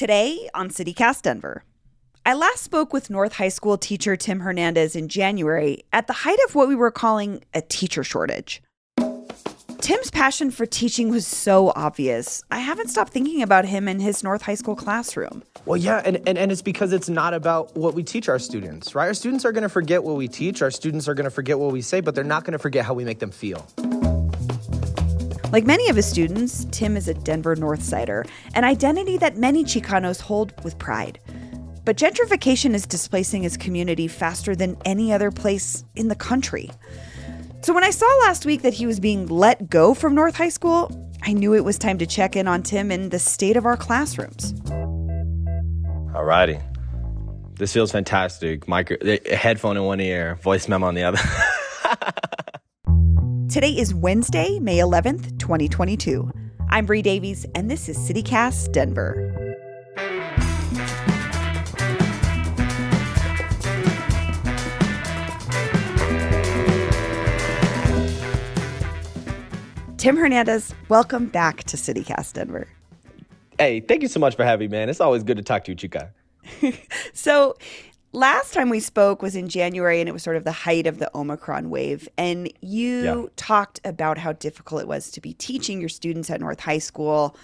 Today on CityCast Denver. I last spoke with North High School teacher Tim Hernandez in January at the height of what we were calling a teacher shortage. Tim's passion for teaching was so obvious. I haven't stopped thinking about him in his North High School classroom. Well, yeah, and, and, and it's because it's not about what we teach our students, right? Our students are going to forget what we teach, our students are going to forget what we say, but they're not going to forget how we make them feel. Like many of his students, Tim is a Denver Northsider, an identity that many Chicanos hold with pride. But gentrification is displacing his community faster than any other place in the country. So when I saw last week that he was being let go from North High School, I knew it was time to check in on Tim and the state of our classrooms. Alrighty. This feels fantastic. Micro, headphone in one ear, voice memo on the other. Today is Wednesday, May 11th, 2022. I'm Bree Davies, and this is CityCast Denver. Tim Hernandez, welcome back to CityCast Denver. Hey, thank you so much for having me, man. It's always good to talk to you, Chica. so, last time we spoke was in January, and it was sort of the height of the Omicron wave. And you yeah. talked about how difficult it was to be teaching your students at North High School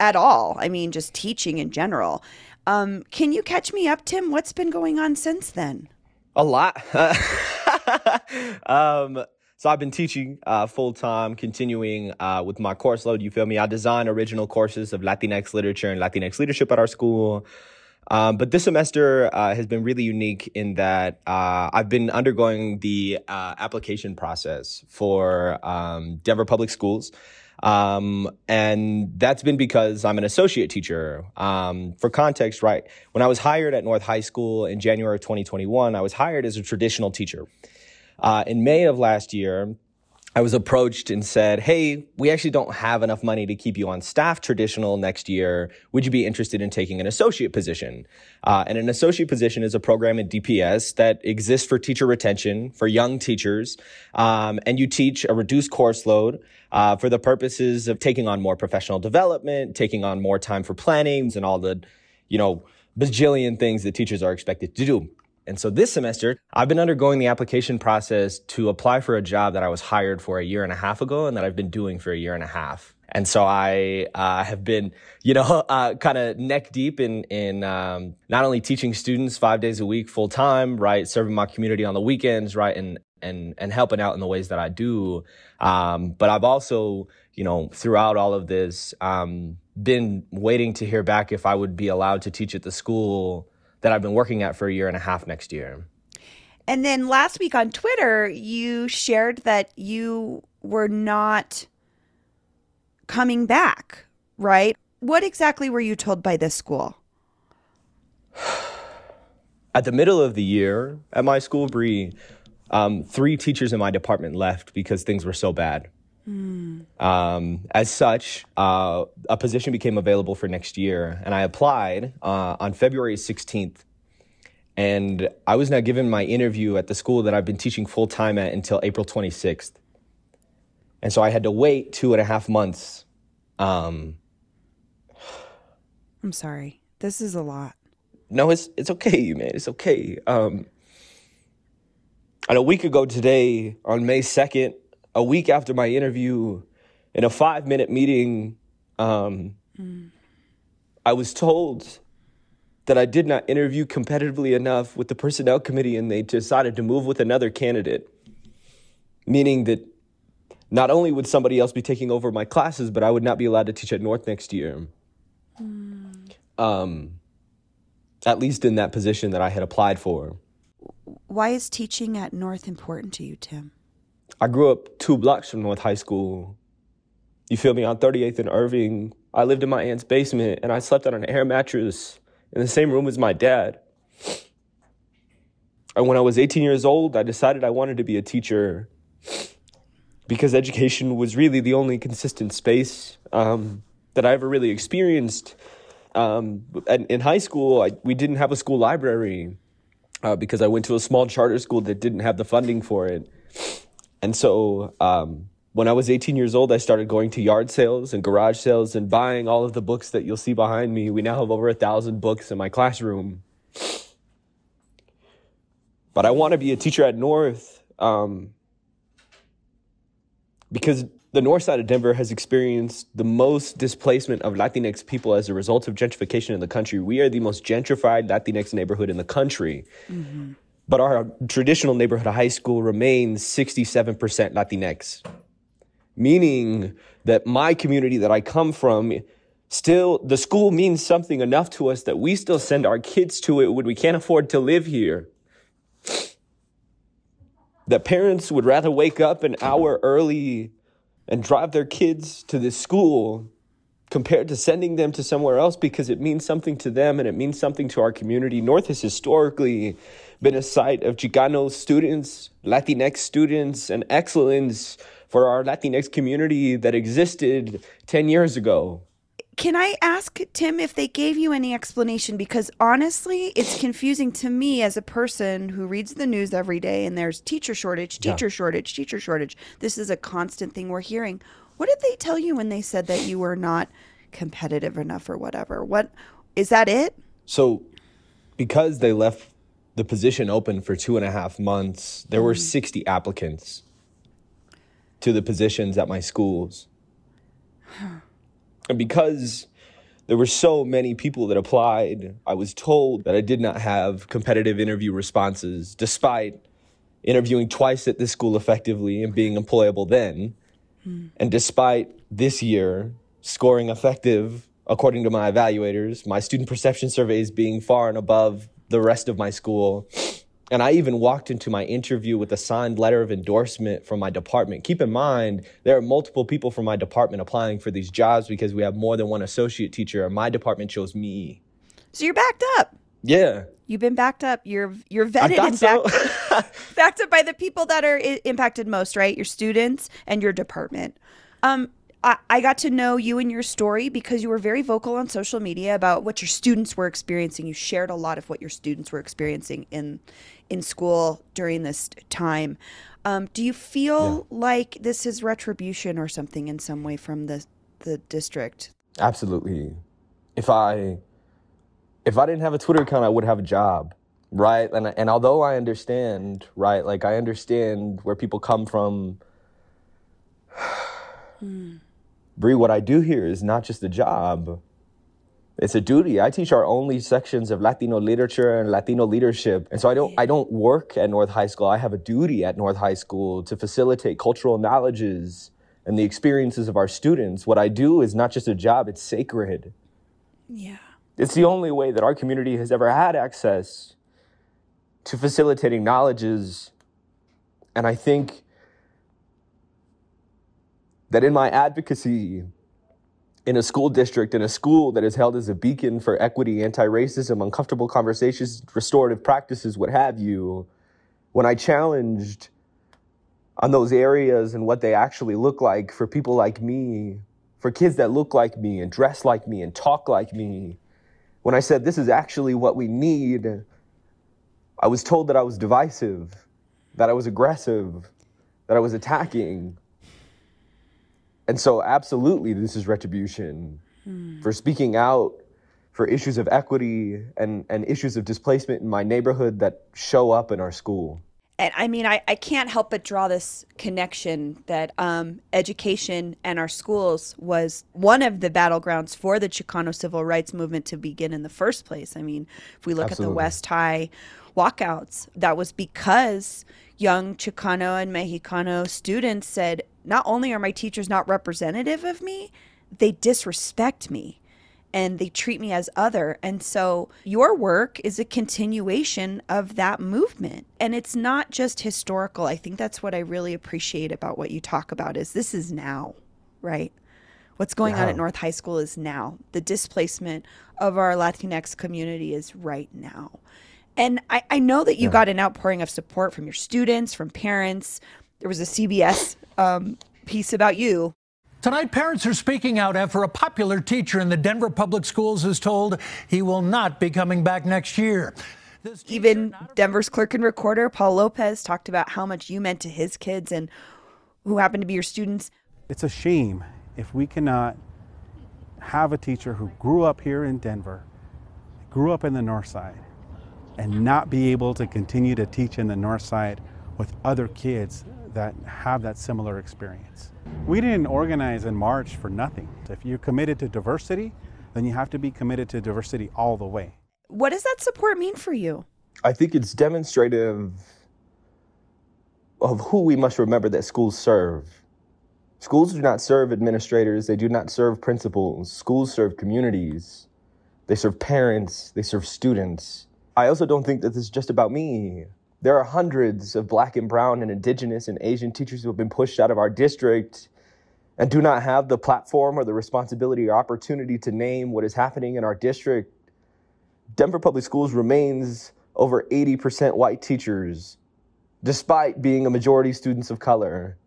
at all. I mean, just teaching in general. Um, can you catch me up, Tim? What's been going on since then? A lot. um, so I've been teaching uh, full time, continuing uh, with my course load. You feel me? I design original courses of Latinx literature and Latinx leadership at our school. Um, but this semester uh, has been really unique in that uh, I've been undergoing the uh, application process for um, Denver Public Schools. Um, and that's been because I'm an associate teacher. Um, for context, right? When I was hired at North High School in January of 2021, I was hired as a traditional teacher. Uh, in May of last year, I was approached and said, Hey, we actually don't have enough money to keep you on staff traditional next year. Would you be interested in taking an associate position? Uh, and an associate position is a program at DPS that exists for teacher retention for young teachers. Um, and you teach a reduced course load uh, for the purposes of taking on more professional development, taking on more time for plannings and all the, you know, bajillion things that teachers are expected to do. And so this semester, I've been undergoing the application process to apply for a job that I was hired for a year and a half ago and that I've been doing for a year and a half. And so I uh, have been, you know, uh, kind of neck deep in in um, not only teaching students five days a week full time, right, serving my community on the weekends, right, and and and helping out in the ways that I do. Um, but I've also, you know, throughout all of this, um, been waiting to hear back if I would be allowed to teach at the school that I've been working at for a year and a half next year. And then last week on Twitter, you shared that you were not coming back, right? What exactly were you told by this school? At the middle of the year at my school, Bree, um, three teachers in my department left because things were so bad. Mm. Um, as such, uh, a position became available for next year, and I applied uh, on February 16th. And I was now given my interview at the school that I've been teaching full time at until April 26th. And so I had to wait two and a half months. Um, I'm sorry. This is a lot. No, it's it's okay, man. It's okay. Um, and a week ago today, on May 2nd, a week after my interview, in a five minute meeting, um, mm. I was told that I did not interview competitively enough with the personnel committee and they decided to move with another candidate. Meaning that not only would somebody else be taking over my classes, but I would not be allowed to teach at North next year. Mm. Um, at least in that position that I had applied for. Why is teaching at North important to you, Tim? I grew up two blocks from North High School. You feel me? On 38th and Irving, I lived in my aunt's basement and I slept on an air mattress in the same room as my dad. And when I was 18 years old, I decided I wanted to be a teacher because education was really the only consistent space um, that I ever really experienced. Um, in high school, I, we didn't have a school library uh, because I went to a small charter school that didn't have the funding for it. And so um, When I was 18 years old, I started going to yard sales and garage sales and buying all of the books that you'll see behind me. We now have over a thousand books in my classroom. But I want to be a teacher at North um, because the north side of Denver has experienced the most displacement of Latinx people as a result of gentrification in the country. We are the most gentrified Latinx neighborhood in the country. Mm-hmm. But our traditional neighborhood high school remains 67% Latinx, meaning that my community that I come from still the school means something enough to us that we still send our kids to it when we can't afford to live here. That parents would rather wake up an hour early and drive their kids to this school compared to sending them to somewhere else because it means something to them and it means something to our community. North has historically been a site of Chicano students, Latinx students, and excellence for our Latinx community that existed 10 years ago. Can I ask Tim if they gave you any explanation? Because honestly, it's confusing to me as a person who reads the news every day and there's teacher shortage, teacher yeah. shortage, teacher shortage. This is a constant thing we're hearing. What did they tell you when they said that you were not competitive enough or whatever? What is that it? So, because they left the position open for two and a half months, there mm. were 60 applicants to the positions at my schools. And because there were so many people that applied, I was told that I did not have competitive interview responses, despite interviewing twice at this school effectively and being employable then. Hmm. And despite this year scoring effective according to my evaluators, my student perception surveys being far and above the rest of my school, and I even walked into my interview with a signed letter of endorsement from my department. Keep in mind, there are multiple people from my department applying for these jobs because we have more than one associate teacher, and my department chose me. So you're backed up. Yeah. You've been backed up. You're you're vetted and so. backed, up by the people that are I- impacted most, right? Your students and your department. Um, I, I got to know you and your story because you were very vocal on social media about what your students were experiencing. You shared a lot of what your students were experiencing in in school during this time. Um, do you feel yeah. like this is retribution or something in some way from the the district? Absolutely. If I if I didn't have a Twitter account, I would have a job, right? And and although I understand, right, like I understand where people come from. mm. Bree, what I do here is not just a job. It's a duty. I teach our only sections of Latino literature and Latino leadership. And so I don't I don't work at North High School. I have a duty at North High School to facilitate cultural knowledges and the experiences of our students. What I do is not just a job, it's sacred. Yeah. It's the only way that our community has ever had access to facilitating knowledges. And I think that in my advocacy in a school district, in a school that is held as a beacon for equity, anti racism, uncomfortable conversations, restorative practices, what have you, when I challenged on those areas and what they actually look like for people like me, for kids that look like me and dress like me and talk like me, when I said this is actually what we need, I was told that I was divisive, that I was aggressive, that I was attacking. And so, absolutely, this is retribution hmm. for speaking out for issues of equity and, and issues of displacement in my neighborhood that show up in our school. And I mean, I, I can't help but draw this connection that um, education and our schools was one of the battlegrounds for the Chicano civil rights movement to begin in the first place. I mean, if we look Absolutely. at the West High walkouts, that was because young Chicano and Mexicano students said, not only are my teachers not representative of me, they disrespect me and they treat me as other. And so your work is a continuation of that movement. And it's not just historical. I think that's what I really appreciate about what you talk about is this is now, right? What's going yeah. on at North High School is now. The displacement of our Latinx community is right now. And I, I know that you yeah. got an outpouring of support from your students, from parents. There was a CBS um, piece about you. Tonight, parents are speaking out after a popular teacher in the Denver Public Schools is told he will not be coming back next year. Even Denver's clerk and recorder, Paul Lopez, talked about how much you meant to his kids and who happened to be your students. It's a shame if we cannot have a teacher who grew up here in Denver, grew up in the North Side, and not be able to continue to teach in the North Side with other kids that have that similar experience. We didn't organize in March for nothing. If you're committed to diversity, then you have to be committed to diversity all the way. What does that support mean for you? I think it's demonstrative of who we must remember that schools serve. Schools do not serve administrators, they do not serve principals. Schools serve communities, they serve parents, they serve students. I also don't think that this is just about me. There are hundreds of black and brown and indigenous and Asian teachers who have been pushed out of our district and do not have the platform or the responsibility or opportunity to name what is happening in our district. Denver Public Schools remains over 80% white teachers, despite being a majority students of color.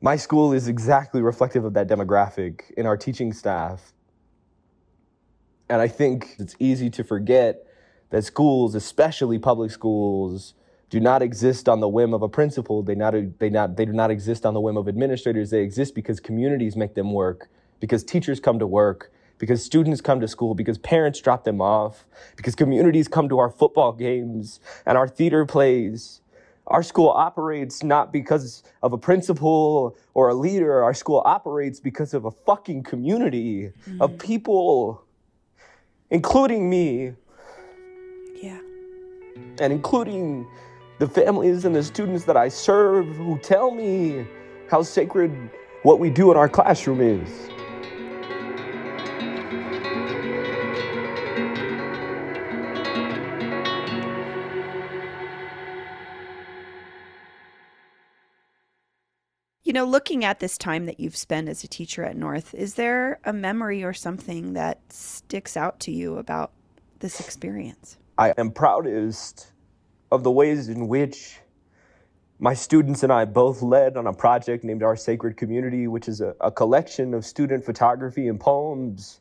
My school is exactly reflective of that demographic in our teaching staff. And I think it's easy to forget that schools, especially public schools, do not exist on the whim of a principal. They not they not they do not exist on the whim of administrators. They exist because communities make them work, because teachers come to work, because students come to school, because parents drop them off, because communities come to our football games and our theater plays. Our school operates not because of a principal or a leader. Our school operates because of a fucking community mm-hmm. of people, including me. And including the families and the students that I serve who tell me how sacred what we do in our classroom is. You know, looking at this time that you've spent as a teacher at North, is there a memory or something that sticks out to you about this experience? I am proudest of the ways in which my students and I both led on a project named Our Sacred Community, which is a, a collection of student photography and poems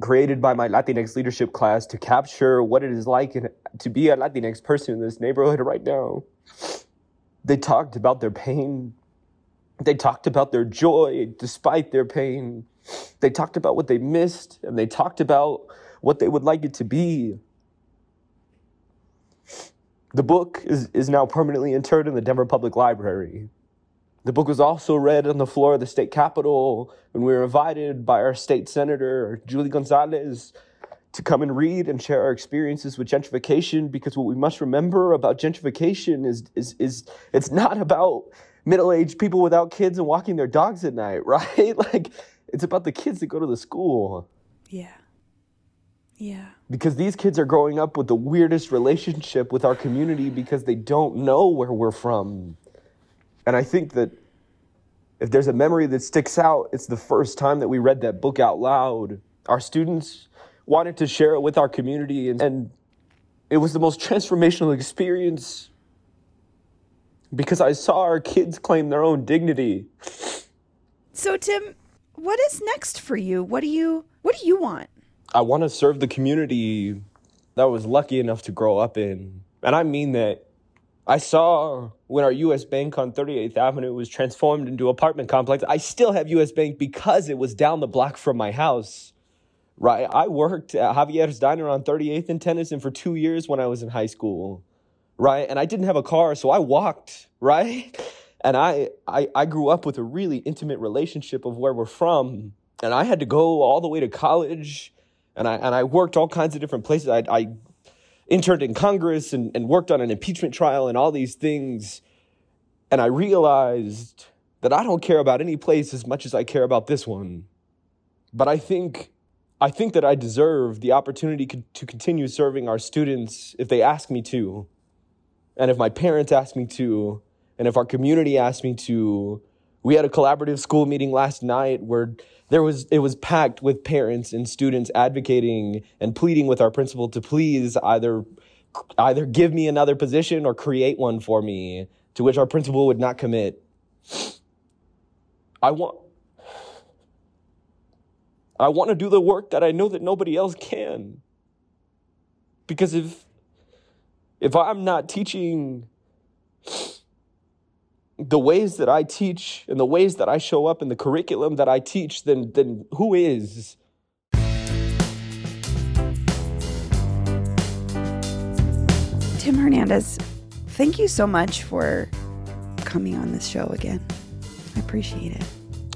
created by my Latinx leadership class to capture what it is like in, to be a Latinx person in this neighborhood right now. They talked about their pain. They talked about their joy despite their pain. They talked about what they missed and they talked about what they would like it to be. The book is, is now permanently interred in the Denver Public Library. The book was also read on the floor of the state capitol when we were invited by our state senator, Julie Gonzales, to come and read and share our experiences with gentrification because what we must remember about gentrification is, is, is it's not about middle-aged people without kids and walking their dogs at night, right? Like it's about the kids that go to the school. Yeah. Yeah. Because these kids are growing up with the weirdest relationship with our community because they don't know where we're from. And I think that if there's a memory that sticks out, it's the first time that we read that book out loud. Our students wanted to share it with our community, and, and it was the most transformational experience because I saw our kids claim their own dignity. So, Tim, what is next for you? What do you what do you want? I want to serve the community that I was lucky enough to grow up in. And I mean that. I saw when our US Bank on 38th Avenue was transformed into apartment complex. I still have US Bank because it was down the block from my house. Right? I worked at Javier's Diner on 38th and Tennyson for 2 years when I was in high school. Right? And I didn't have a car, so I walked, right? And I I I grew up with a really intimate relationship of where we're from, and I had to go all the way to college and I and I worked all kinds of different places. I, I interned in Congress and, and worked on an impeachment trial and all these things, and I realized that I don't care about any place as much as I care about this one. But I think I think that I deserve the opportunity to continue serving our students if they ask me to, and if my parents ask me to, and if our community asks me to. We had a collaborative school meeting last night where there was it was packed with parents and students advocating and pleading with our principal to please either either give me another position or create one for me to which our principal would not commit. I want i want to do the work that i know that nobody else can. Because if if i'm not teaching the ways that I teach and the ways that I show up in the curriculum that I teach, then then who is? Tim Hernandez, thank you so much for coming on this show again. I appreciate it.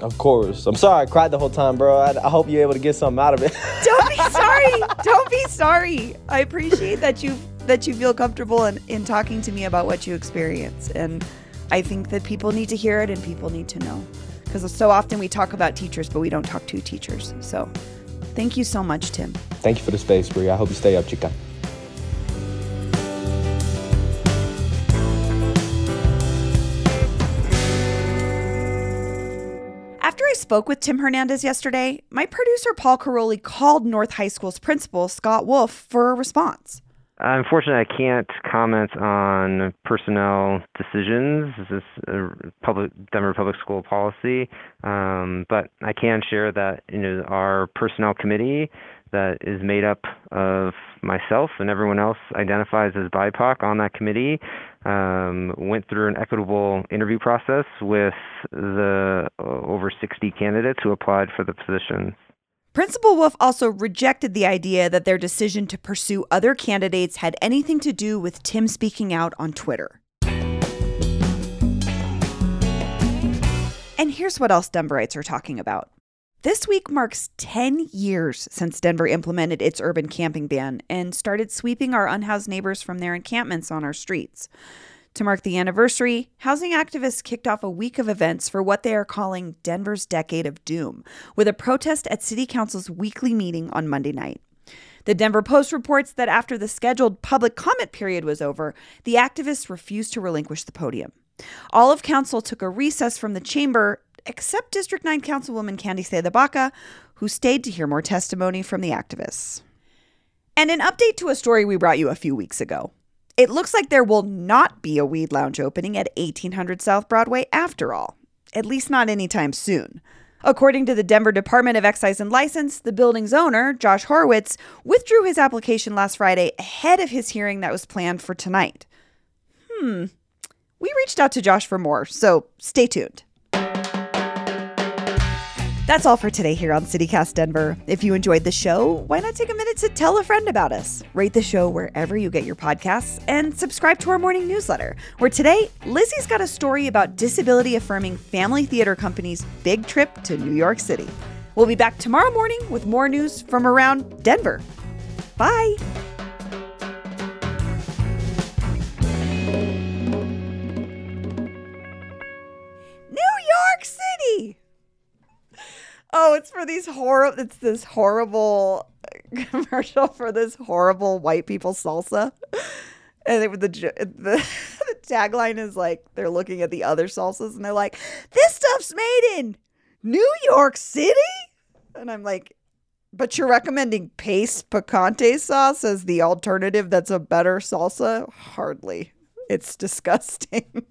Of course. I'm sorry I cried the whole time, bro. I, I hope you're able to get something out of it. Don't be sorry. Don't be sorry. I appreciate that you that you feel comfortable in, in talking to me about what you experience. And I think that people need to hear it and people need to know. Because so often we talk about teachers, but we don't talk to teachers. So thank you so much, Tim. Thank you for the space, Bree. I hope you stay up, chica. After I spoke with Tim Hernandez yesterday, my producer Paul Karolyi called North High School's principal, Scott Wolf, for a response. Unfortunately, I can't comment on personnel decisions. This is public Denver Public School policy, um, but I can share that you know our personnel committee that is made up of myself and everyone else identifies as BIPOC on that committee um, went through an equitable interview process with the uh, over 60 candidates who applied for the position. Principal Wolf also rejected the idea that their decision to pursue other candidates had anything to do with Tim speaking out on Twitter. And here's what else Denverites are talking about. This week marks 10 years since Denver implemented its urban camping ban and started sweeping our unhoused neighbors from their encampments on our streets. To mark the anniversary, housing activists kicked off a week of events for what they are calling Denver's Decade of Doom, with a protest at City Council's weekly meeting on Monday night. The Denver Post reports that after the scheduled public comment period was over, the activists refused to relinquish the podium. All of council took a recess from the chamber, except District 9 Councilwoman Candi CdeBaca, who stayed to hear more testimony from the activists. And an update to a story we brought you a few weeks ago. It looks like there will not be a weed lounge opening at 1800 South Broadway after all, at least not anytime soon. According to the Denver Department of Excise and License, the building's owner, Josh Horowitz, withdrew his application last Friday ahead of his hearing that was planned for tonight. Hmm. We reached out to Josh for more, so stay tuned. That's all for today here on CityCast Denver. If you enjoyed the show, why not take a minute to tell a friend about us? Rate the show wherever you get your podcasts and subscribe to our morning newsletter, where today, Lizzie's got a story about disability affirming family theater company's big trip to New York City. We'll be back tomorrow morning with more news from around Denver. Bye. For these horrible. It's this horrible commercial for this horrible white people salsa, and it, the, the the tagline is like they're looking at the other salsas and they're like, "This stuff's made in New York City," and I'm like, "But you're recommending Pace Picante sauce as the alternative that's a better salsa? Hardly. It's disgusting."